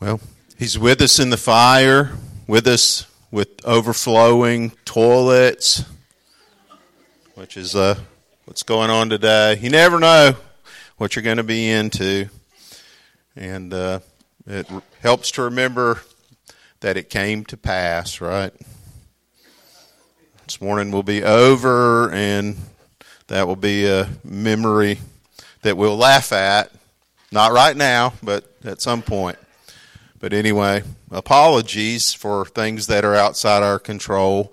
Well, He's with us in the fire, with us with overflowing toilets, which is uh, what's going on today. You never know what you're going to be into. And uh, it helps to remember that it came to pass, right? This morning will be over, and that will be a memory that we'll laugh at. Not right now, but at some point. But anyway, apologies for things that are outside our control.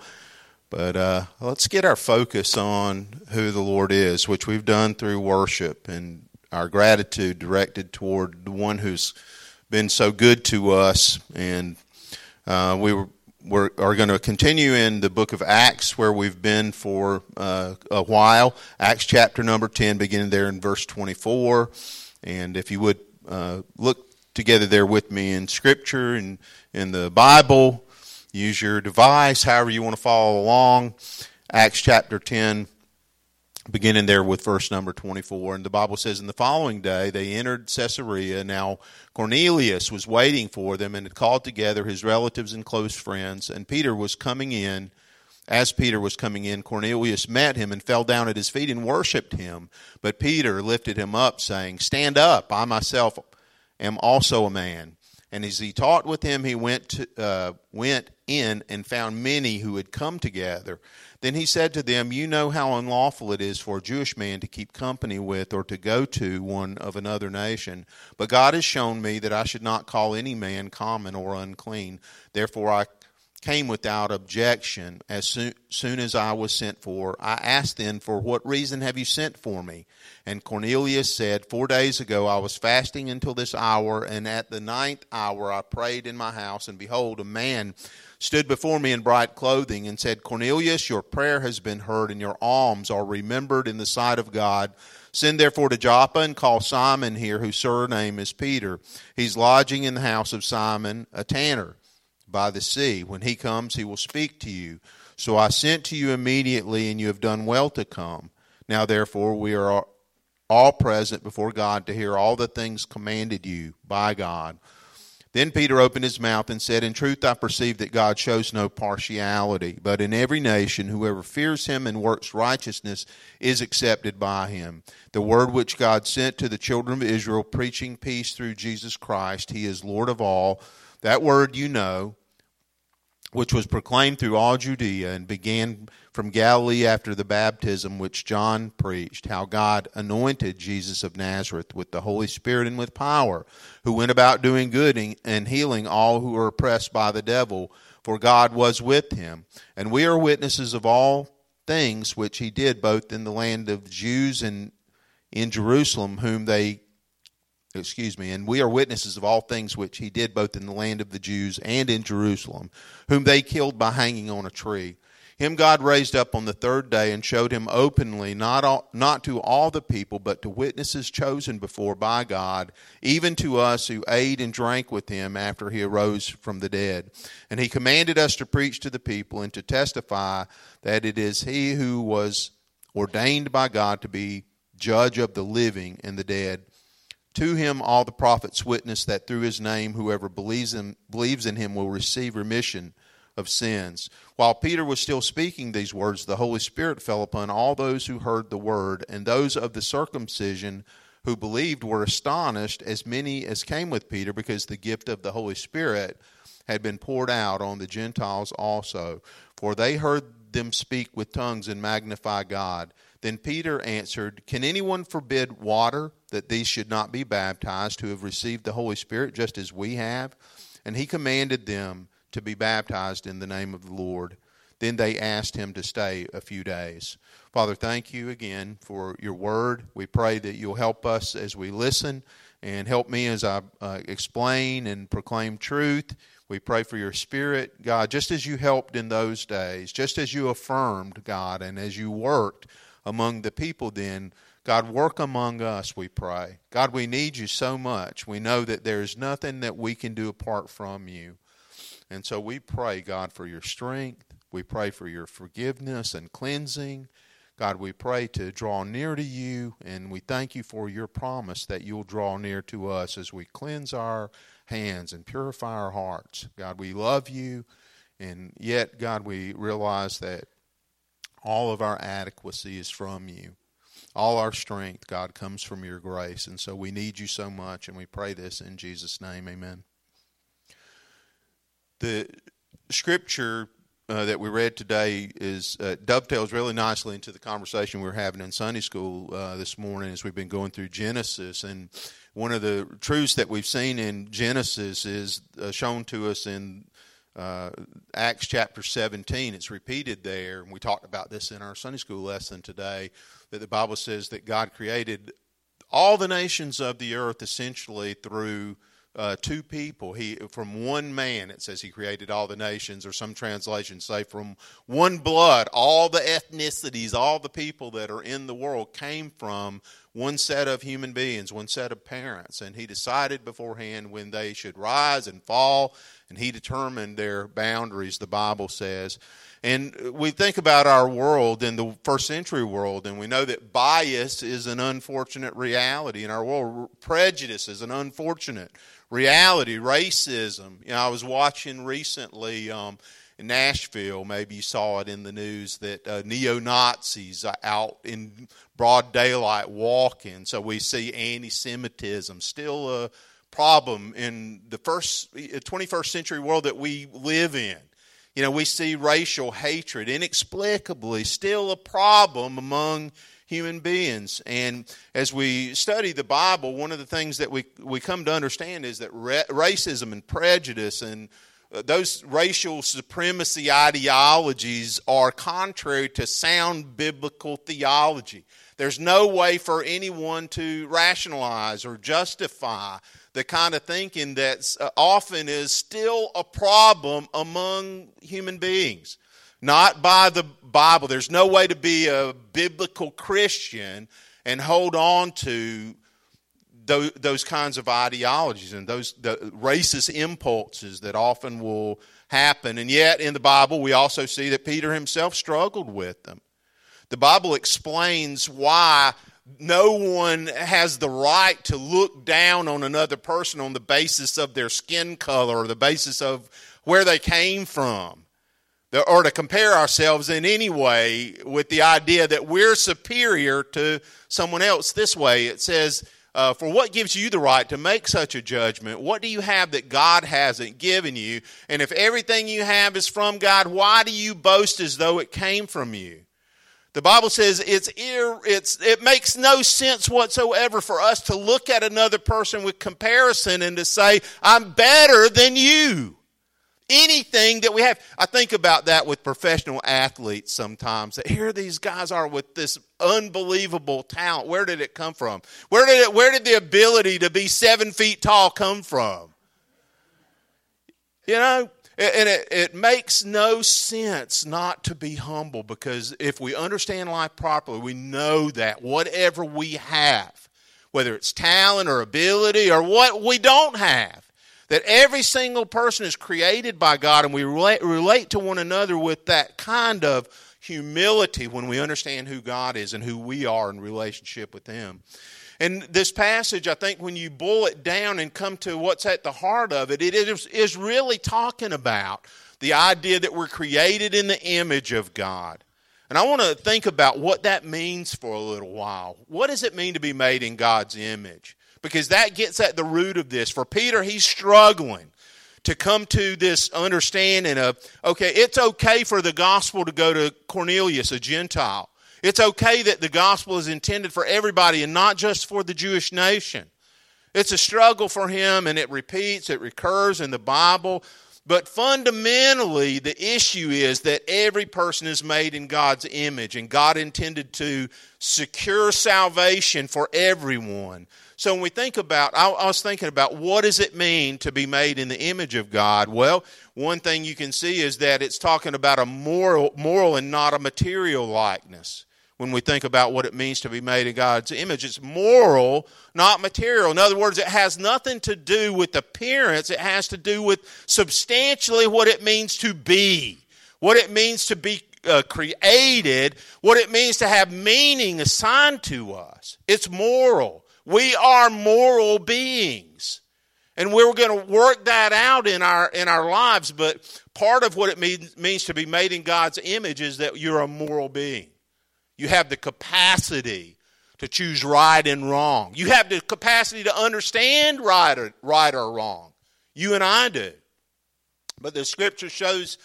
But uh, let's get our focus on who the Lord is, which we've done through worship and our gratitude directed toward the one who's been so good to us. And uh, we were, are going to continue in the book of Acts, where we've been for uh, a while. Acts chapter number 10, beginning there in verse 24. And if you would uh, look together there with me in Scripture and in the Bible. Use your device, however you want to follow along. Acts chapter 10, beginning there with verse number 24. And the Bible says, In the following day they entered Caesarea. Now Cornelius was waiting for them and had called together his relatives and close friends. And Peter was coming in. As Peter was coming in, Cornelius met him and fell down at his feet and worshipped him. But Peter lifted him up, saying, Stand up, I myself am also a man. And as he talked with him, he went to, uh, went in and found many who had come together. Then he said to them, You know how unlawful it is for a Jewish man to keep company with or to go to one of another nation. But God has shown me that I should not call any man common or unclean. Therefore I came without objection as soon, soon, as I was sent for. I asked then, For what reason have you sent for me? And Cornelius said, Four days ago I was fasting until this hour, and at the ninth hour I prayed in my house, and behold, a man stood before me in bright clothing and said, Cornelius, your prayer has been heard, and your alms are remembered in the sight of God. Send therefore to Joppa and call Simon here, whose surname is Peter. He's lodging in the house of Simon, a tanner by the sea. When he comes, he will speak to you. So I sent to you immediately, and you have done well to come. Now, therefore, we are all present before God to hear all the things commanded you by God. Then Peter opened his mouth and said, In truth, I perceive that God shows no partiality, but in every nation, whoever fears him and works righteousness is accepted by him. The word which God sent to the children of Israel, preaching peace through Jesus Christ, he is Lord of all. That word you know, which was proclaimed through all Judea and began from Galilee after the baptism which John preached, how God anointed Jesus of Nazareth with the Holy Spirit and with power, who went about doing good and healing all who were oppressed by the devil, for God was with him. And we are witnesses of all things which he did both in the land of Jews and in Jerusalem, whom they excuse me, and we are witnesses of all things which he did both in the land of the Jews and in Jerusalem, whom they killed by hanging on a tree. Him God raised up on the third day and showed him openly, not, all, not to all the people, but to witnesses chosen before by God, even to us who ate and drank with him after he arose from the dead. And he commanded us to preach to the people and to testify that it is he who was ordained by God to be judge of the living and the dead. To him all the prophets witness that through his name whoever believes in, believes in him will receive remission of sins. While Peter was still speaking these words, the Holy Spirit fell upon all those who heard the word, and those of the circumcision who believed were astonished, as many as came with Peter, because the gift of the Holy Spirit had been poured out on the Gentiles also. For they heard them speak with tongues and magnify God. Then Peter answered, Can anyone forbid water that these should not be baptized who have received the Holy Spirit just as we have? And he commanded them to be baptized in the name of the Lord. Then they asked him to stay a few days. Father, thank you again for your word. We pray that you'll help us as we listen and help me as I uh, explain and proclaim truth. We pray for your spirit, God, just as you helped in those days, just as you affirmed, God, and as you worked among the people then. God, work among us, we pray. God, we need you so much. We know that there's nothing that we can do apart from you. And so we pray, God, for your strength. We pray for your forgiveness and cleansing. God, we pray to draw near to you, and we thank you for your promise that you'll draw near to us as we cleanse our hands and purify our hearts. God, we love you, and yet, God, we realize that all of our adequacy is from you. All our strength, God, comes from your grace. And so we need you so much, and we pray this in Jesus' name. Amen. The scripture uh, that we read today is uh, dovetails really nicely into the conversation we were having in Sunday school uh, this morning as we've been going through Genesis. And one of the truths that we've seen in Genesis is uh, shown to us in uh, Acts chapter 17. It's repeated there, and we talked about this in our Sunday school lesson today. That the Bible says that God created all the nations of the earth essentially through uh, two people. He from one man. It says he created all the nations, or some translations say from one blood. All the ethnicities, all the people that are in the world came from one set of human beings, one set of parents, and he decided beforehand when they should rise and fall, and he determined their boundaries. The Bible says. And we think about our world in the first century world, and we know that bias is an unfortunate reality in our world. Prejudice is an unfortunate reality, racism. You know, I was watching recently um, in Nashville, maybe you saw it in the news, that uh, neo Nazis are out in broad daylight walking. So we see anti Semitism still a problem in the first 21st century world that we live in. You know, we see racial hatred inexplicably still a problem among human beings. And as we study the Bible, one of the things that we, we come to understand is that ra- racism and prejudice and uh, those racial supremacy ideologies are contrary to sound biblical theology. There's no way for anyone to rationalize or justify the kind of thinking that uh, often is still a problem among human beings not by the Bible. There's no way to be a biblical Christian and hold on to those, kinds of ideologies and those racist impulses that often will happen. And yet, in the Bible, we also see that Peter himself struggled with them. The Bible explains why no one has the right to look down on another person on the basis of their skin color or the basis of where they came from or to compare ourselves in any way with the idea that we're superior to someone else this way. It says, uh, For what gives you the right to make such a judgment? What do you have that God hasn't given you? And if everything you have is from God, why do you boast as though it came from you? The Bible says it's, ir, it's, it makes no sense whatsoever for us to look at another person with comparison and to say, I'm better than you anything that we have. I think about that with professional athletes sometimes. That here these guys are with this unbelievable talent. Where did it come from? Where did it, where did the ability to be seven feet tall come from? You know, and it, it makes no sense not to be humble because if we understand life properly, we know that whatever we have, whether it's talent or ability or what we don't have, that every single person is created by God and we relate, relate to one another with that kind of humility when we understand who God is and who we are in relationship with Him. And this passage, I think, when you boil it down and come to what's at the heart of it, it is, is really talking about the idea that we're created in the image of God. And I want to think about what that means for a little while. What does it mean to be made in God's image? because that gets at the root of this. For Peter, he's struggling to come to this understanding of okay, it's okay for the gospel to go to Cornelius, a Gentile. It's okay that the gospel is intended for everybody and not just for the Jewish nation. It's a struggle for him, and it repeats, it recurs in the Bible. But fundamentally, the issue is that every person is made in God's image, and God intended to secure salvation for everyone. So when we think about, I, was thinking about what does it mean to be made in the image of God? Well, one thing you can see is that it's talking about a moral, moral and not a material likeness. When we think about what it means to be made in God's image, it's moral, not material. In other words, it has nothing to do with appearance. It has to do with substantially what it means to be, what it means to be uh, created, what it means to have meaning assigned to us. It's moral. We are moral beings. And we're going to work that out in our in our lives, but part of what it means, means to be made in God's image is that you're a moral being. You have the capacity to choose right and wrong. You have the capacity to understand right or, right or wrong. You and I do. But the scripture shows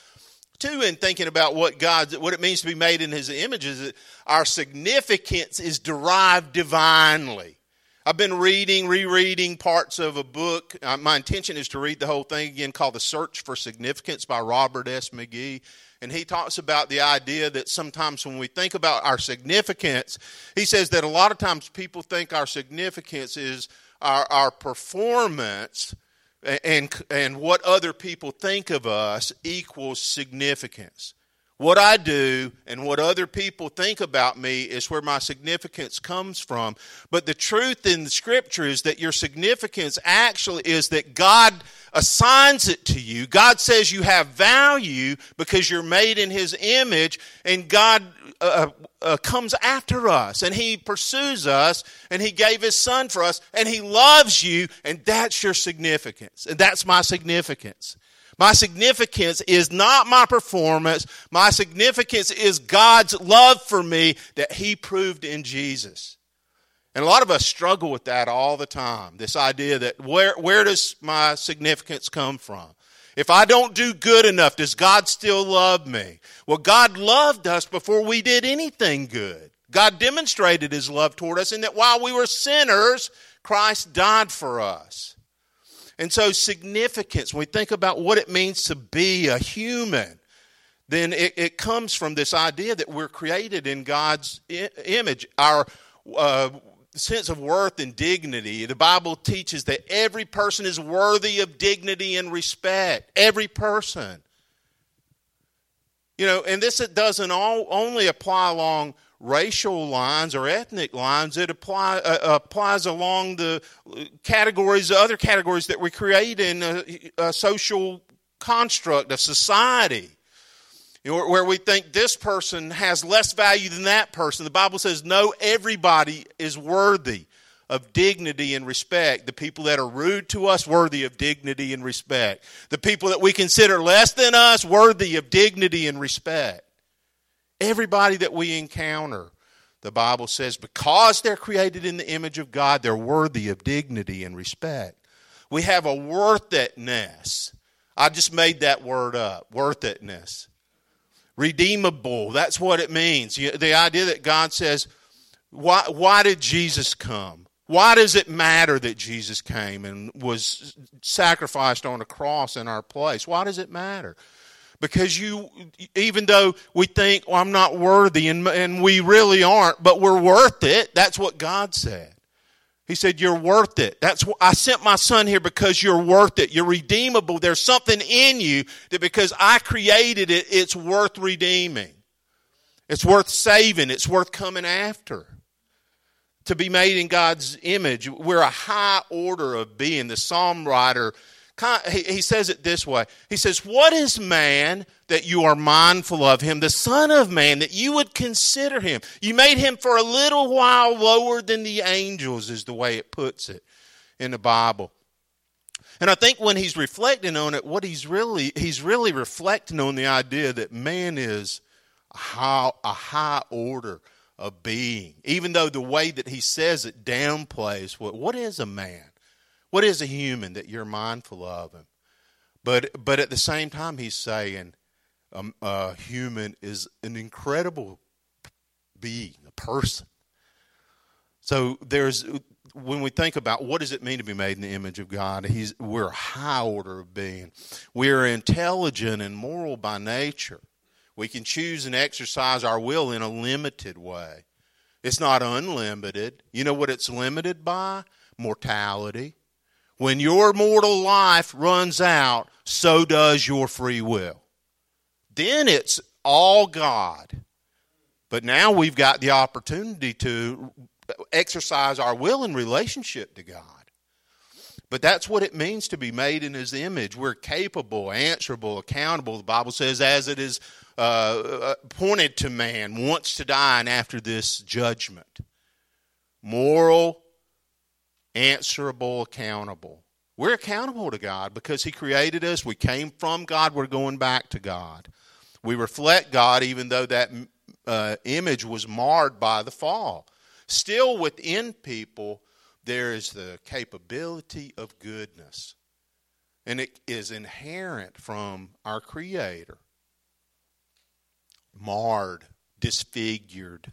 too in thinking about what God what it means to be made in his image is that our significance is derived divinely. I've been reading, rereading parts of a book. Uh, my intention is to read the whole thing again called The Search for Significance by Robert S. McGee. And he talks about the idea that sometimes when we think about our significance, he says that a lot of times people think our significance is our, our performance and, and what other people think of us equals significance. What I do and what other people think about me is where my significance comes from. But the truth in the scripture is that your significance actually is that God assigns it to you. God says you have value because you're made in His image, and God uh, uh, comes after us and He pursues us, and He gave His Son for us, and He loves you, and that's your significance. And that's my significance. My significance is not my performance. My significance is God's love for me that He proved in Jesus. And a lot of us struggle with that all the time. This idea that where, where does my significance come from? If I don't do good enough, does God still love me? Well, God loved us before we did anything good. God demonstrated His love toward us in that while we were sinners, Christ died for us. And so, significance, when we think about what it means to be a human, then it, it comes from this idea that we're created in God's I- image. Our uh, sense of worth and dignity. The Bible teaches that every person is worthy of dignity and respect. Every person. You know, and this it doesn't all, only apply along racial lines or ethnic lines. It apply, uh, applies along the categories, other categories that we create in a, a social construct, a society. You know, where we think this person has less value than that person. The Bible says, no, everybody is worthy of dignity and respect. The people that are rude to us, worthy of dignity and respect. The people that we consider less than us, worthy of dignity and respect. Everybody that we encounter, the Bible says, because they're created in the image of God, they're worthy of dignity and respect. We have a worth-itness. I just made that word up, worth-itness. Redeemable, that's what it means. The idea that God says, why, why did Jesus come? Why does it matter that Jesus came and was sacrificed on a cross in our place? Why does it matter? Because you, even though we think, well, I'm not worthy, and, and we really aren't, but we're worth it. That's what God said. He said, You're worth it. That's what I sent my son here because you're worth it. You're redeemable. There's something in you that because I created it, it's worth redeeming. It's worth saving. It's worth coming after. To be made in God's image, we're a high order of being. The psalm writer he says it this way He says, What is man that you are mindful of him, the Son of Man, that you would consider him? You made him for a little while lower than the angels, is the way it puts it in the Bible. And I think when he's reflecting on it, what he's really he's really reflecting on the idea that man is a high, a high order of being. Even though the way that he says it downplays what what is a man? What is a human that you're mindful of him? But but at the same time, he's saying um, a human is an incredible being, a person. So there's when we think about what does it mean to be made in the image of God, he's, we're a high order of being. We're intelligent and moral by nature. We can choose and exercise our will in a limited way. It's not unlimited. You know what it's limited by? Mortality. When your mortal life runs out, so does your free will. Then it's all God. But now we've got the opportunity to exercise our will in relationship to God. But that's what it means to be made in His image. We're capable, answerable, accountable. The Bible says, as it is uh, appointed to man once to die and after this judgment. Moral, answerable, accountable. We're accountable to God because He created us. We came from God. We're going back to God. We reflect God even though that uh, image was marred by the fall. Still within people, there is the capability of goodness. And it is inherent from our Creator. Marred, disfigured,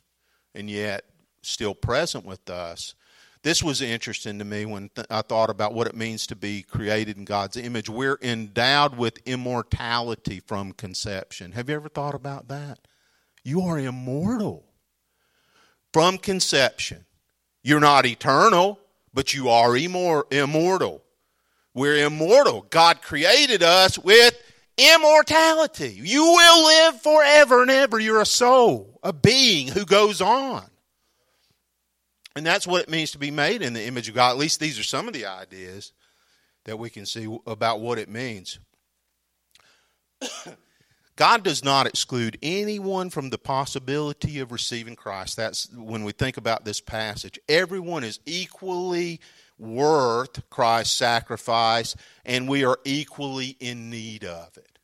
and yet still present with us. This was interesting to me when th- I thought about what it means to be created in God's image. We're endowed with immortality from conception. Have you ever thought about that? You are immortal from conception. You're not eternal, but you are immortal. We're immortal. God created us with immortality. You will live forever and ever. You're a soul, a being who goes on. And that's what it means to be made in the image of God. At least these are some of the ideas that we can see about what it means. God does not exclude anyone from the possibility of receiving Christ. That's when we think about this passage. Everyone is equally worth Christ's sacrifice, and we are equally in need of it.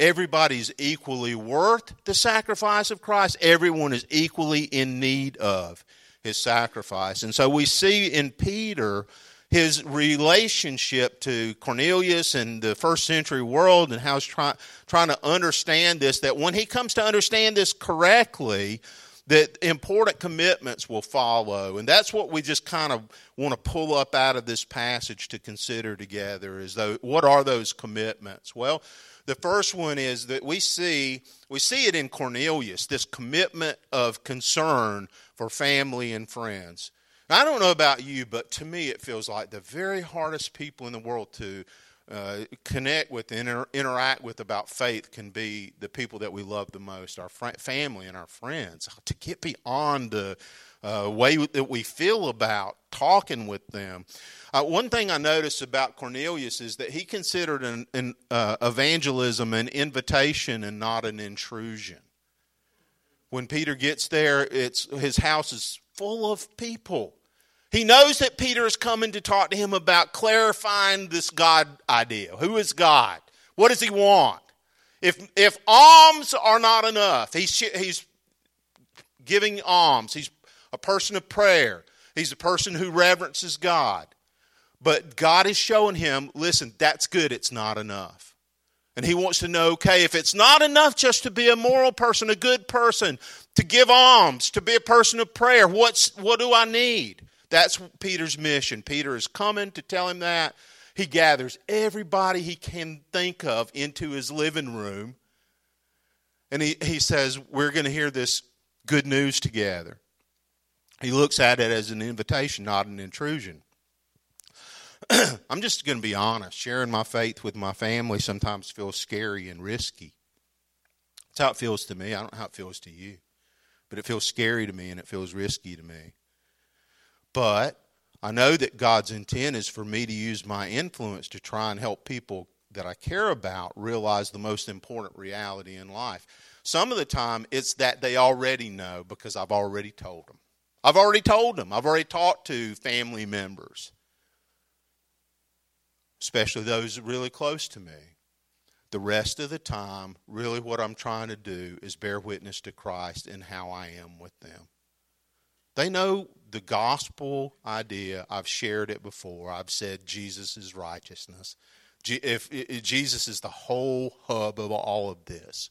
Everybody's equally worth the sacrifice of Christ. Everyone is equally in need of his sacrifice. And so we see in Peter his relationship to Cornelius and the first century world and how he's try, trying to understand this, that when he comes to understand this correctly, that important commitments will follow. And that's what we just kind of want to pull up out of this passage to consider together is though what are those commitments? Well, the first one is that we see we see it in Cornelius, this commitment of concern for family and friends. I don't know about you, but to me it feels like the very hardest people in the world to uh, connect with, inter- interact with about faith can be the people that we love the most, our fr- family and our friends. To get beyond the uh, way that we feel about talking with them. Uh, one thing I noticed about Cornelius is that he considered an, an uh, evangelism an invitation and not an intrusion. When Peter gets there, it's his house is full of people. He knows that Peter is coming to talk to him about clarifying this God idea. Who is God? What does he want? If, if alms are not enough, he's, he's giving alms. He's a person of prayer. He's a person who reverences God. But God is showing him, listen, that's good, it's not enough. And he wants to know, okay, if it's not enough just to be a moral person, a good person, to give alms, to be a person of prayer, what's what do I need? That's Peter's mission. Peter is coming to tell him that. He gathers everybody he can think of into his living room. And he, he says, We're going to hear this good news together. He looks at it as an invitation, not an intrusion. I'm just going to be honest. Sharing my faith with my family sometimes feels scary and risky. That's how it feels to me. I don't know how it feels to you. But it feels scary to me and it feels risky to me. But I know that God's intent is for me to use my influence to try and help people that I care about realize the most important reality in life. Some of the time, it's that they already know because I've already told them. I've already told them. I've already talked to family members, especially those really close to me. The rest of the time, really what I'm trying to do is bear witness to Christ and how I am with them. They know the gospel idea. I've shared it before. I've said Jesus is righteousness. If, if Jesus is the whole hub of all of this.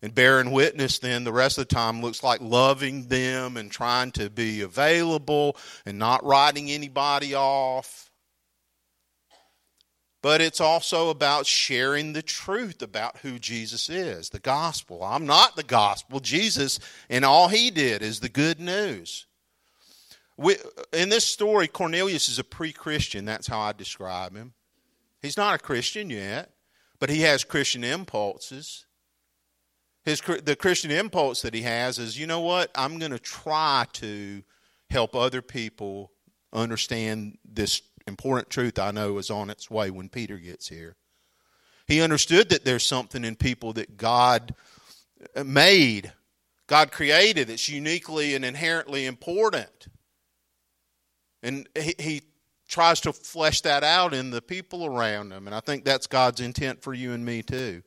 And bearing witness, then, the rest of the time looks like loving them and trying to be available and not writing anybody off. But it's also about sharing the truth about who Jesus is, the gospel. I'm not the gospel. Jesus and all he did is the good news. We, in this story, Cornelius is a pre Christian. That's how I describe him. He's not a Christian yet, but he has Christian impulses. His, the Christian impulse that he has is, you know what? I'm going to try to help other people understand this important truth I know is on its way when Peter gets here. He understood that there's something in people that God uh, made, God created that's uniquely and inherently important. And he, he tries to flesh that out in the people around him. And I think that's God's intent for you and me too.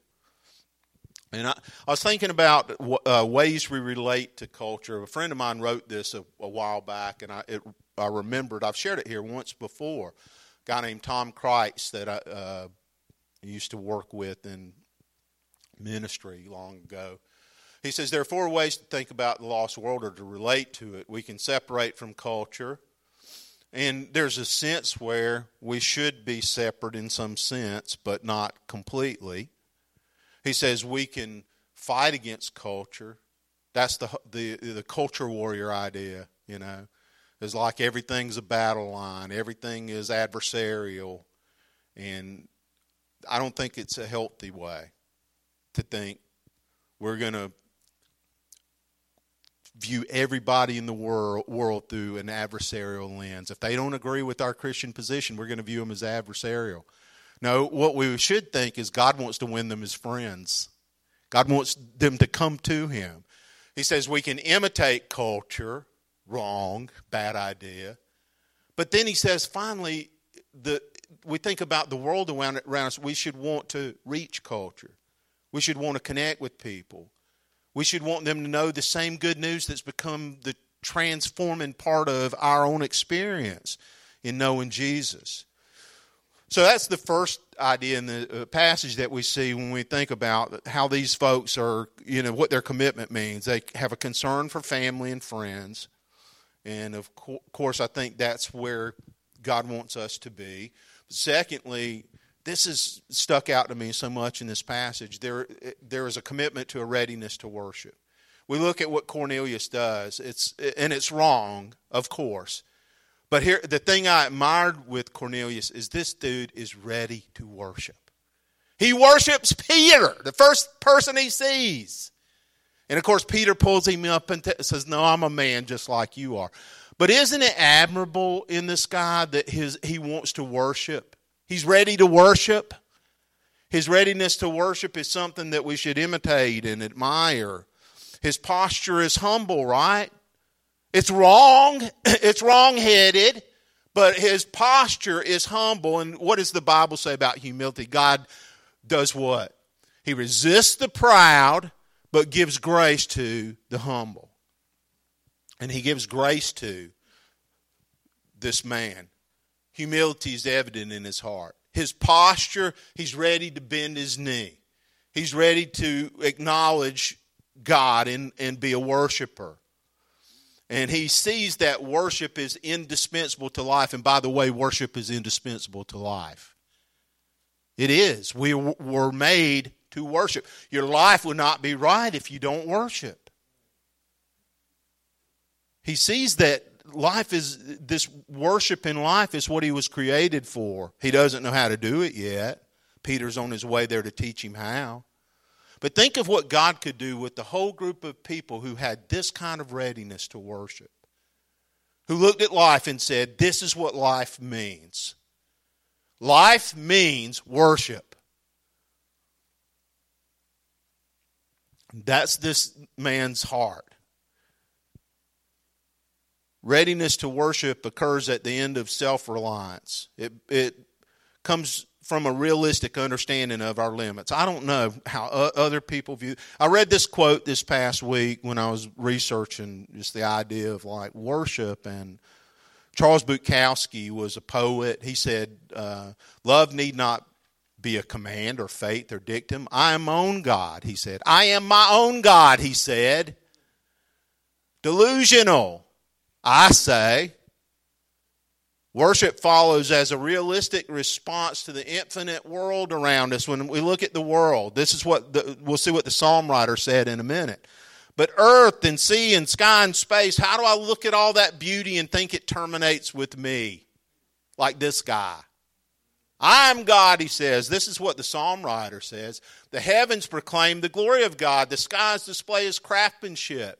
And I, I was thinking about uh, ways we relate to culture. A friend of mine wrote this a, a while back, and I, it, I remembered. I've shared it here once before. A guy named Tom Kreitz that I uh, used to work with in ministry long ago. He says there are four ways to think about the lost world or to relate to it. We can separate from culture, and there's a sense where we should be separate in some sense, but not completely. He says we can fight against culture. That's the the the culture warrior idea, you know. It's like everything's a battle line, everything is adversarial, and I don't think it's a healthy way to think we're going to view everybody in the world, world through an adversarial lens. If they don't agree with our Christian position, we're going to view them as adversarial. No, what we should think is God wants to win them as friends. God wants them to come to Him. He says we can imitate culture, wrong, bad idea. But then He says, finally, the, we think about the world around, around us, we should want to reach culture. We should want to connect with people. We should want them to know the same good news that's become the transforming part of our own experience in knowing Jesus. So that's the first idea in the uh, passage that we see when we think about how these folks are, you know, what their commitment means. They have a concern for family and friends. And of course, I think that's where God wants us to be. Secondly, this has stuck out to me so much in this passage. There, there is a commitment to a readiness to worship. We look at what Cornelius does. It's and it's wrong, of course. But here, the thing I admired with Cornelius is this dude is ready to worship. He worships Peter, the first person he sees. And of course, Peter pulls him up and t- says, No, I'm a man just like you are. But isn't it admirable in this guy that his, he wants to worship? He's ready to worship. His readiness to worship is something that we should imitate and admire. His posture is humble, right? It's wrong. It's wrong headed, but his posture is humble. And what does the Bible say about humility? God does what? He resists the proud, but gives grace to the humble. And he gives grace to this man. Humility is evident in his heart. His posture, he's ready to bend his knee. He's ready to acknowledge God and, and be a worshiper. And he sees that worship is indispensable to life. And by the way, worship is indispensable to life. It is. We were made to worship. Your life will not be right if you don't worship. He sees that life is this worship in life is what he was created for. He doesn't know how to do it yet. Peter's on his way there to teach him how. But think of what God could do with the whole group of people who had this kind of readiness to worship, who looked at life and said, This is what life means. Life means worship. That's this man's heart. Readiness to worship occurs at the end of self reliance. It, it comes from a realistic understanding of our limits. I don't know how other people view. I read this quote this past week when I was researching just the idea of like worship and Charles Bukowski was a poet. He said, uh, "Love need not be a command or faith or dictum. I am my own God." He said, "I am my own God." He said, "Delusional." I say Worship follows as a realistic response to the infinite world around us. When we look at the world, this is what the, we'll see what the psalm writer said in a minute. But earth and sea and sky and space, how do I look at all that beauty and think it terminates with me? Like this guy. I'm God, he says. This is what the psalm writer says. The heavens proclaim the glory of God, the skies display his craftsmanship.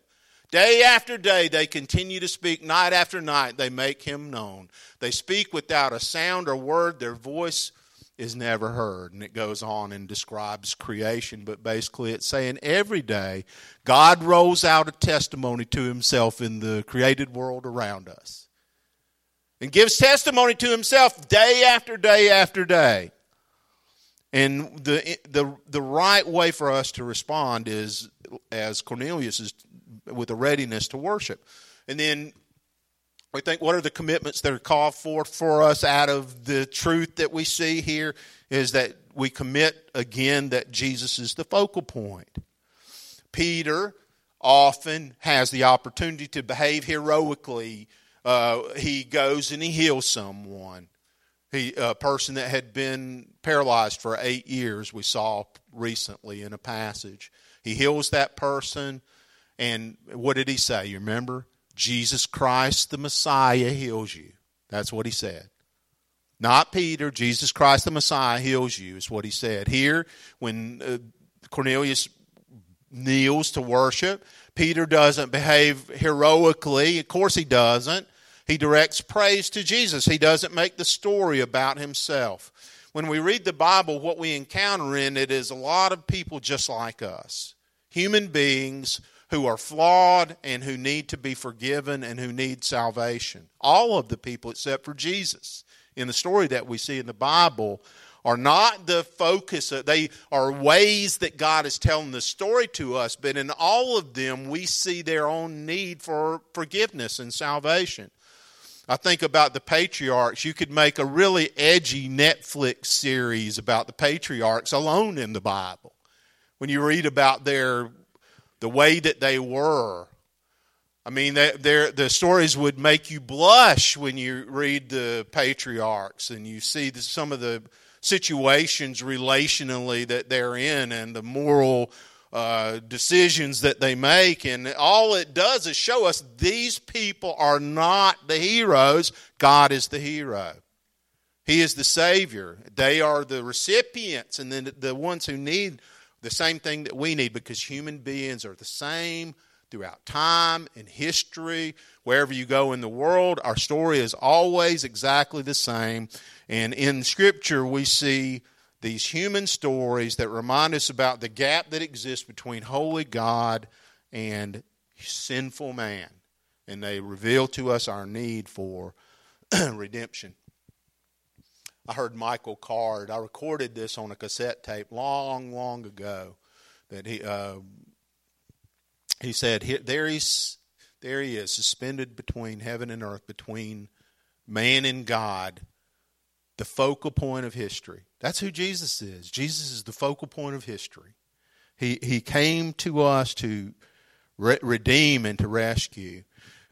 Day after day, they continue to speak. Night after night, they make him known. They speak without a sound or word. Their voice is never heard. And it goes on and describes creation, but basically it's saying every day God rolls out a testimony to himself in the created world around us. and gives testimony to himself day after day after day. And the, the, the right way for us to respond is as Cornelius is with a readiness to worship. And then we think, what are the commitments that are called for for us out of the truth that we see here? Is that we commit again that Jesus is the focal point. Peter often has the opportunity to behave heroically. Uh, he goes and he heals someone. He, a person that had been paralyzed for eight years, we saw recently in a passage. He heals that person, and what did he say? You remember? Jesus Christ, the Messiah, heals you. That's what he said. Not Peter, Jesus Christ, the Messiah, heals you, is what he said. Here, when uh, Cornelius kneels to worship, Peter doesn't behave heroically. Of course, he doesn't. He directs praise to Jesus. He doesn't make the story about himself. When we read the Bible, what we encounter in it is a lot of people just like us human beings who are flawed and who need to be forgiven and who need salvation. All of the people except for Jesus in the story that we see in the Bible are not the focus. They are ways that God is telling the story to us, but in all of them, we see their own need for forgiveness and salvation. I think about the patriarchs. You could make a really edgy Netflix series about the patriarchs alone in the Bible. When you read about their the way that they were, I mean, the stories would make you blush when you read the patriarchs and you see the, some of the situations relationally that they're in and the moral uh, decisions that they make. And all it does is show us these people are not the heroes. God is the hero. He is the Savior. They are the recipients and then the ones who need the same thing that we need because human beings are the same throughout time and history. Wherever you go in the world, our story is always exactly the same. And in Scripture, we see these human stories that remind us about the gap that exists between holy God and sinful man. And they reveal to us our need for redemption. I heard Michael Card. I recorded this on a cassette tape long, long ago. That he uh, he said, "There he's there he is, suspended between heaven and earth, between man and God, the focal point of history. That's who Jesus is. Jesus is the focal point of history. He, he came to us to re- redeem and to rescue.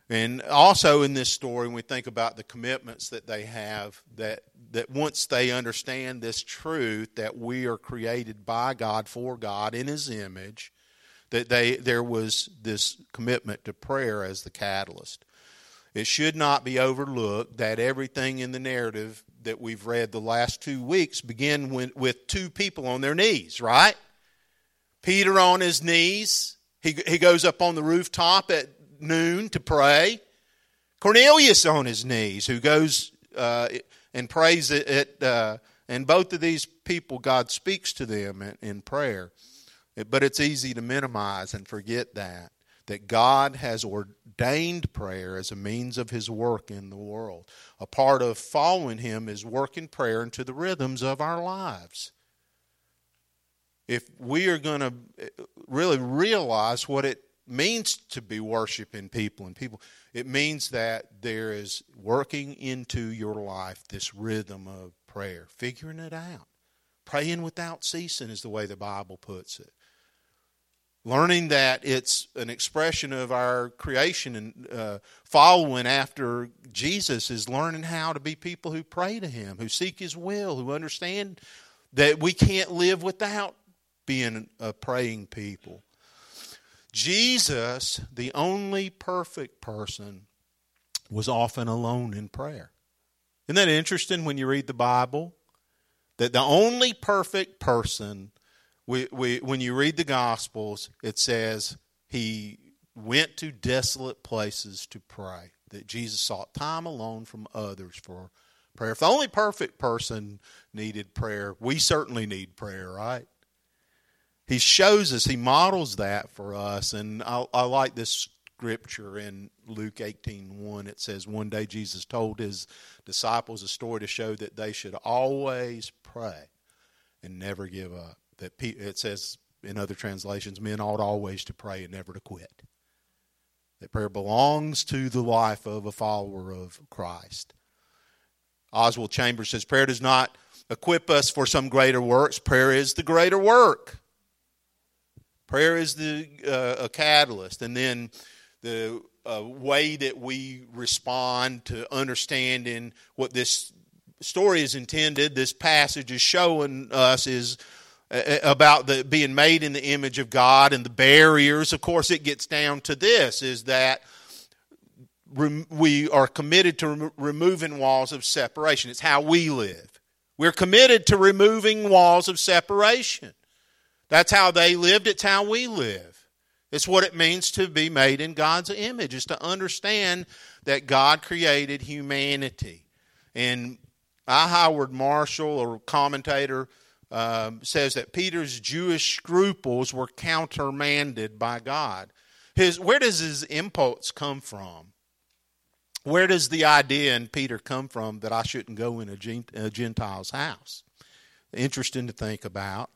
And also in this story, when we think about the commitments that they have, that, that once they understand this truth that we are created by God for God in His image, that they there was this commitment to prayer as the catalyst. It should not be overlooked that everything in the narrative that we've read the last two weeks begin with, with two people on their knees, right? Peter on his knees. He, he goes up on the rooftop at noon to pray. Cornelius on his knees, who goes uh, and prays at, uh, and both of these people, God speaks to them in, in prayer. But it's easy to minimize and forget that that God has ordained prayer as a means of his work in the world. A part of following him is working prayer into the rhythms of our lives. If we are going to really realize what it means to be worshiping people and people, it means that there is working into your life this rhythm of prayer, figuring it out. Praying without ceasing is the way the Bible puts it learning that it's an expression of our creation and uh, following after Jesus is learning how to be people who pray to Him, who seek His will, who understand that we can't live without being a praying people. Jesus, the only perfect person, was often alone in prayer. Isn't that interesting when you read the Bible? That the only perfect person we, we, when you read the Gospels, it says he went to desolate places to pray, that Jesus sought time alone from others for prayer. If the only perfect person needed prayer, we certainly need prayer, right? He shows us, he models that for us. And I, I like this scripture in Luke 18:1 it says one day Jesus told his disciples a story to show that they should always pray and never give up. That it says in other translations men ought always to pray and never to quit. That prayer belongs to the life of a follower of Christ. Oswald Chambers says prayer does not equip us for some greater works. Prayer is the greater work. Prayer is the uh, a catalyst, and then the uh, way that we respond to understanding what this story is intended. This passage is showing us is uh, about the being made in the image of God and the barriers. Of course, it gets down to this: is that we are committed to removing walls of separation. It's how we live. We're committed to removing walls of separation. That's how they lived, it's how we live. It's what it means to be made in God's image, is to understand that God created humanity. And I. Howard Marshall, a commentator, um, says that Peter's Jewish scruples were countermanded by God. His, where does his impulse come from? Where does the idea in Peter come from that I shouldn't go in a Gentile's house? Interesting to think about.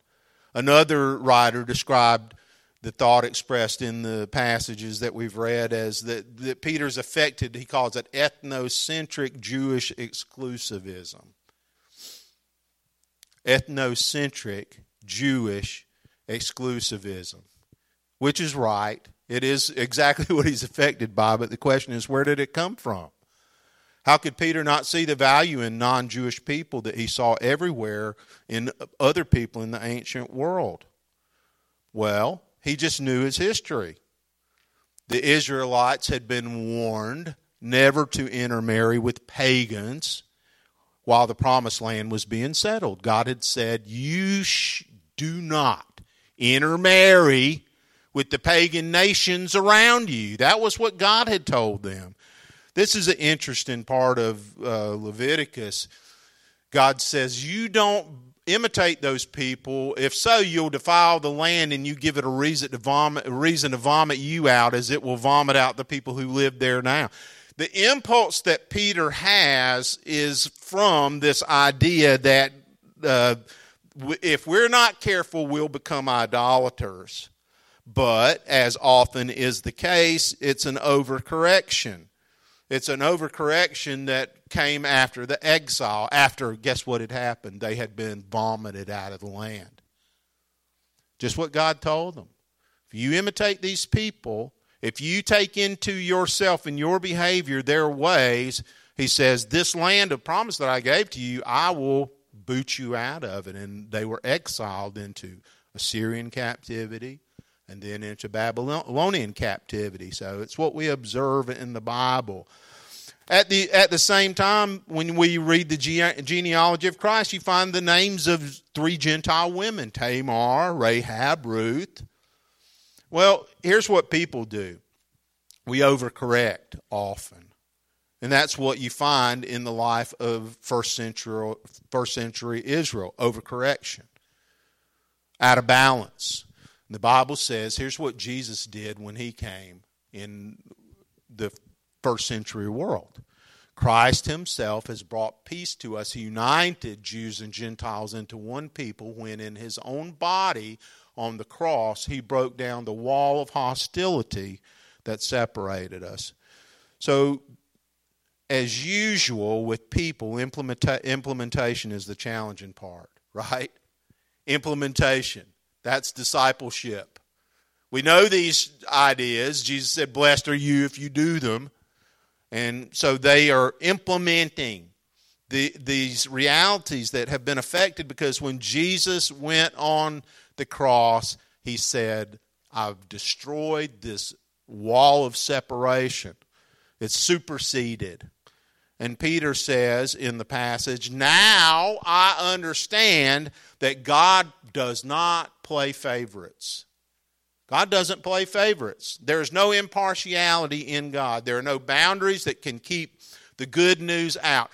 Another writer described the thought expressed in the passages that we've read as that, that Peter's affected, he calls it ethnocentric Jewish exclusivism. Ethnocentric Jewish exclusivism, which is right. It is exactly what he's affected by, but the question is where did it come from? How could Peter not see the value in non Jewish people that he saw everywhere in other people in the ancient world? Well, he just knew his history. The Israelites had been warned never to intermarry with pagans while the promised land was being settled. God had said, You sh- do not intermarry with the pagan nations around you. That was what God had told them. This is an interesting part of uh, Leviticus. God says, You don't imitate those people. If so, you'll defile the land and you give it a reason to vomit, reason to vomit you out as it will vomit out the people who live there now. The impulse that Peter has is from this idea that uh, if we're not careful, we'll become idolaters. But as often is the case, it's an overcorrection. It's an overcorrection that came after the exile, after, guess what had happened? They had been vomited out of the land. Just what God told them. If you imitate these people, if you take into yourself and your behavior their ways, he says, This land of promise that I gave to you, I will boot you out of it. And they were exiled into Assyrian captivity and then into Babylonian captivity. So it's what we observe in the Bible. At the, at the same time, when we read the genealogy of Christ, you find the names of three Gentile women Tamar, Rahab, Ruth. Well, here's what people do we overcorrect often. And that's what you find in the life of first century, first century Israel overcorrection, out of balance. The Bible says here's what Jesus did when he came in the first century world. Christ himself has brought peace to us. He united Jews and Gentiles into one people when, in his own body on the cross, he broke down the wall of hostility that separated us. So, as usual with people, implementa- implementation is the challenging part, right? Implementation. That's discipleship. We know these ideas. Jesus said, Blessed are you if you do them. And so they are implementing the, these realities that have been affected because when Jesus went on the cross, he said, I've destroyed this wall of separation. It's superseded. And Peter says in the passage, Now I understand that God does not play favorites. God doesn't play favorites. There is no impartiality in God. There are no boundaries that can keep the good news out.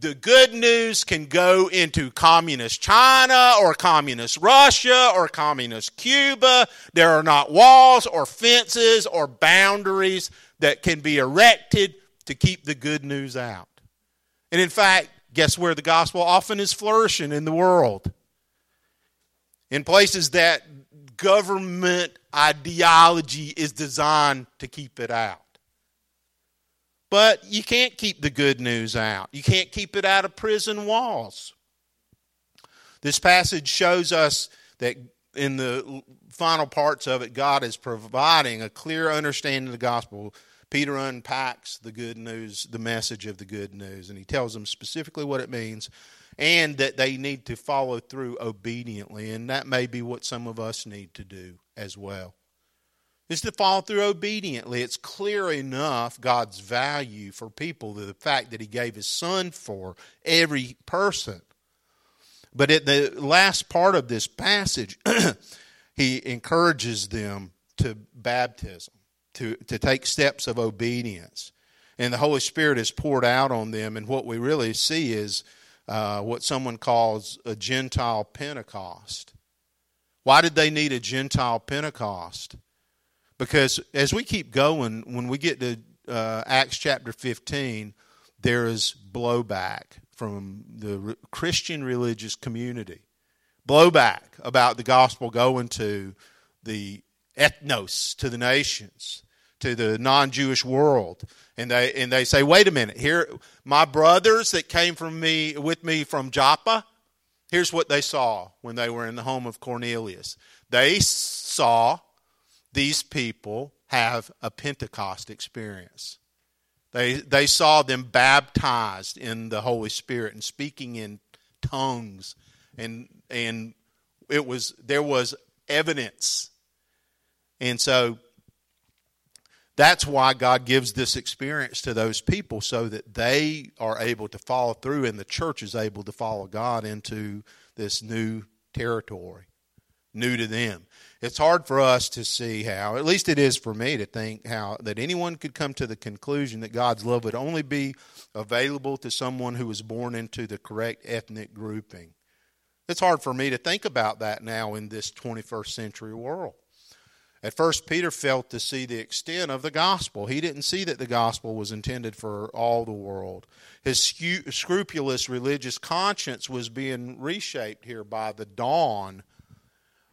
the good news can go into communist China or communist Russia or communist Cuba. There are not walls or fences or boundaries that can be erected to keep the good news out. And in fact, guess where the gospel often is flourishing in the world? In places that government ideology is designed to keep it out. But you can't keep the good news out. You can't keep it out of prison walls. This passage shows us that in the final parts of it, God is providing a clear understanding of the gospel. Peter unpacks the good news, the message of the good news, and he tells them specifically what it means and that they need to follow through obediently. And that may be what some of us need to do as well is to follow through obediently. It's clear enough God's value for people, the fact that He gave His Son for every person. But at the last part of this passage, He encourages them to baptism, to, to take steps of obedience. And the Holy Spirit is poured out on them, and what we really see is uh, what someone calls a Gentile Pentecost. Why did they need a Gentile Pentecost? Because as we keep going, when we get to uh, Acts chapter 15, there is blowback from the Christian religious community. Blowback about the gospel going to the ethnos, to the nations, to the non Jewish world. And they, and they say, wait a minute, here, my brothers that came from me, with me from Joppa, here's what they saw when they were in the home of Cornelius. They saw these people have a Pentecost experience. They, they saw them baptized in the Holy Spirit and speaking in tongues. And, and it was, there was evidence. And so that's why God gives this experience to those people so that they are able to follow through and the church is able to follow God into this new territory, new to them it's hard for us to see how, at least it is for me to think how, that anyone could come to the conclusion that God's love would only be available to someone who was born into the correct ethnic grouping. It's hard for me to think about that now in this 21st century world. At first, Peter failed to see the extent of the gospel. He didn't see that the gospel was intended for all the world. His scrupulous religious conscience was being reshaped here by the dawn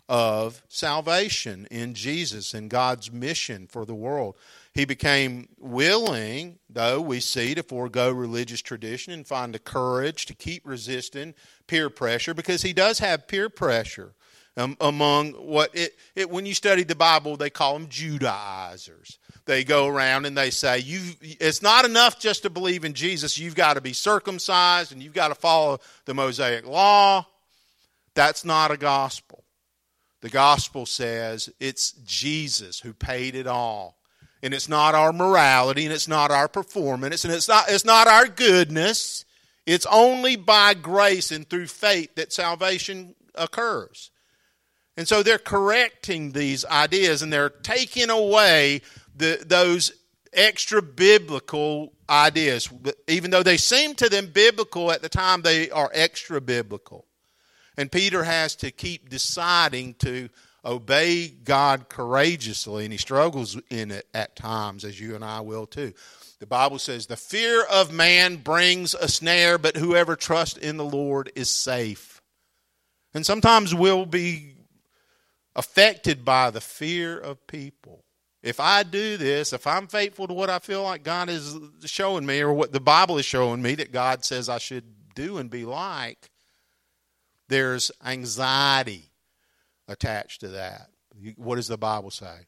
of salvation in Jesus and God's mission for the world. He became willing, though, we see, to forego religious tradition and find the courage to keep resisting peer pressure because he does have peer pressure um, among what it, it, when you study the Bible, they call them Judaizers. They go around and they say, you, it's not enough just to believe in Jesus. You've got to be circumcised and you've got to follow the Mosaic law. That's not a gospel. The gospel says it's Jesus who paid it all. And it's not our morality and it's not our performance and it's not, it's not our goodness. It's only by grace and through faith that salvation occurs. And so they're correcting these ideas and they're taking away the, those extra biblical ideas. Even though they seem to them biblical at the time, they are extra biblical. And Peter has to keep deciding to obey God courageously, and he struggles in it at times, as you and I will too. The Bible says, The fear of man brings a snare, but whoever trusts in the Lord is safe. And sometimes we'll be affected by the fear of people. If I do this, if I'm faithful to what I feel like God is showing me, or what the Bible is showing me that God says I should do and be like, there's anxiety attached to that. What does the Bible say?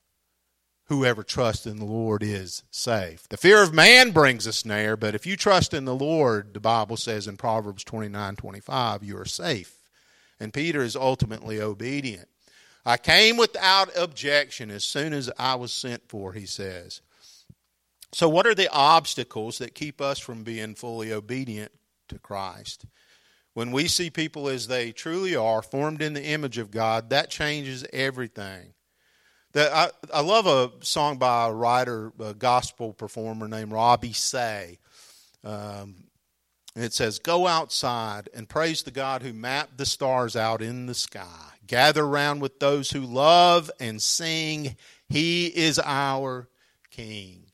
Whoever trusts in the Lord is safe. The fear of man brings a snare, but if you trust in the Lord, the Bible says in Proverbs 29 25, you are safe. And Peter is ultimately obedient. I came without objection as soon as I was sent for, he says. So, what are the obstacles that keep us from being fully obedient to Christ? When we see people as they truly are, formed in the image of God, that changes everything. That I, I love a song by a writer, a gospel performer named Robbie Seay. Um, And it says, Go outside and praise the God who mapped the stars out in the sky. Gather round with those who love and sing, He is our King.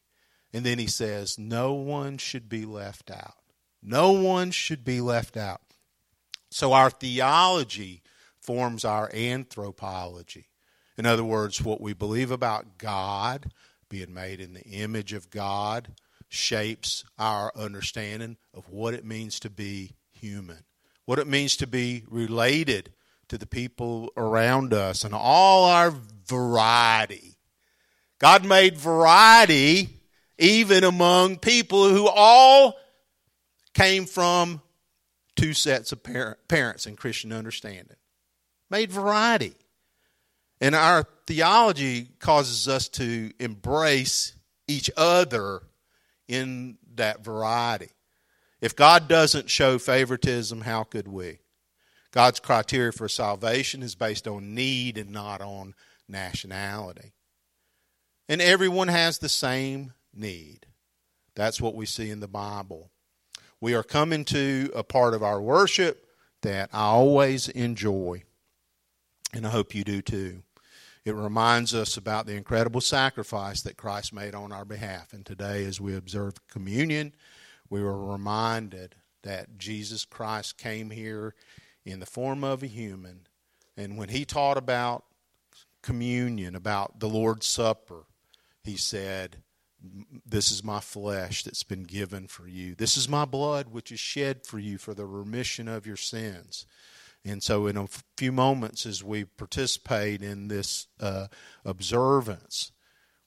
And then he says, No one should be left out. No one should be left out. So our theology forms our anthropology. In other words, what we believe about God, being made in the image of God, shapes our understanding of what it means to be human, what it means to be related to the people around us, and all our variety. God made variety even among people who all came from two sets of parents in Christian understanding. Made variety. And our theology causes us to embrace each other in that variety. If God doesn't show favoritism, how could we? God's criteria for salvation is based on need and not on nationality. And everyone has the same need. That's what we see in the Bible. We are coming to a part of our worship that I always enjoy, and I hope you do too. It reminds us about the incredible sacrifice that Christ made on our behalf. And today, as we observe communion, we were reminded that Jesus Christ came here in the form of a human. And when he taught about communion, about the Lord's Supper, he said, This is my flesh that's been given for you. This is my blood which is shed for you for the remission of your sins. And so, in a few moments, as we participate in this uh, observance,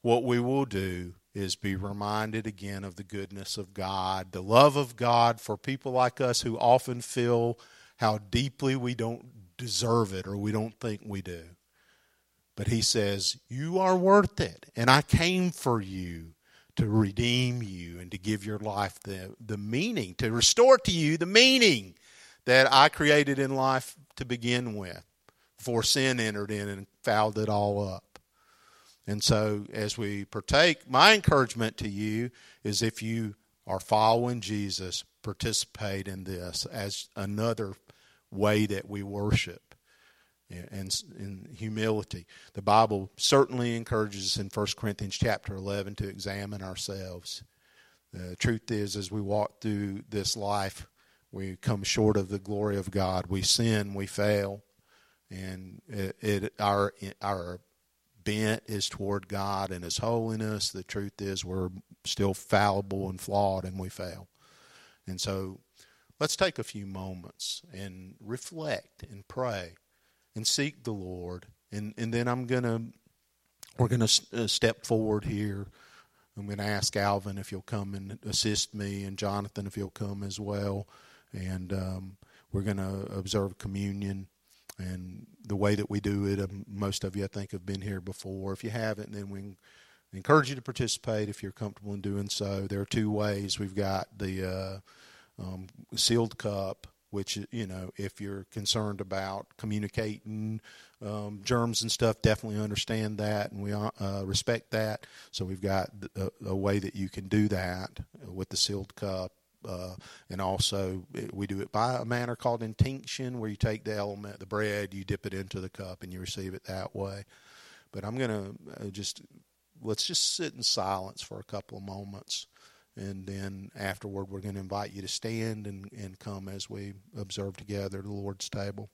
what we will do is be reminded again of the goodness of God, the love of God for people like us who often feel how deeply we don't deserve it or we don't think we do. But he says, You are worth it, and I came for you to redeem you and to give your life the, the meaning, to restore to you the meaning that I created in life to begin with before sin entered in and fouled it all up. And so, as we partake, my encouragement to you is if you are following Jesus, participate in this as another way that we worship and in humility. The Bible certainly encourages us in 1 Corinthians chapter 11 to examine ourselves. The truth is, as we walk through this life, we come short of the glory of God. We sin, we fail, and it, it our our bent is toward God and His holiness. The truth is, we're still fallible and flawed, and we fail. And so, let's take a few moments and reflect and pray and seek the Lord. And and then I'm gonna we're gonna uh, step forward here. I'm going to ask Alvin if he'll come and assist me, and Jonathan if he'll come as well. And um, we're going to observe communion. And the way that we do it, um, most of you, I think, have been here before. If you haven't, then we encourage you to participate if you're comfortable in doing so. There are two ways. We've got the uh, um, sealed cup, which you know if you're concerned about communicating um, germs and stuff definitely understand that and we uh, respect that so we've got a, a, way that you can do that with the sealed cup uh, and also we do it by a manner called intinction where you take the element the bread you dip it into the cup and you receive it that way but i'm going to uh, just let's just sit in silence for a couple of moments and then afterward, we're going to invite you to stand and, and come as we observe together the Lord's table.